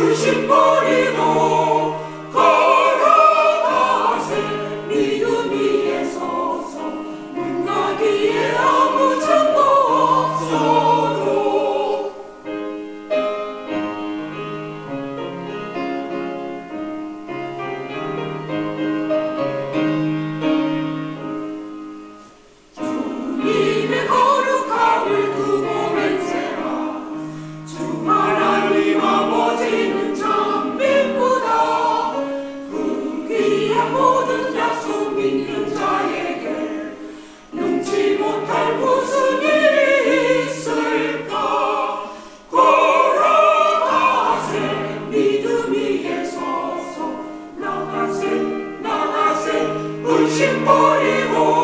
의심 버리고 心不移不。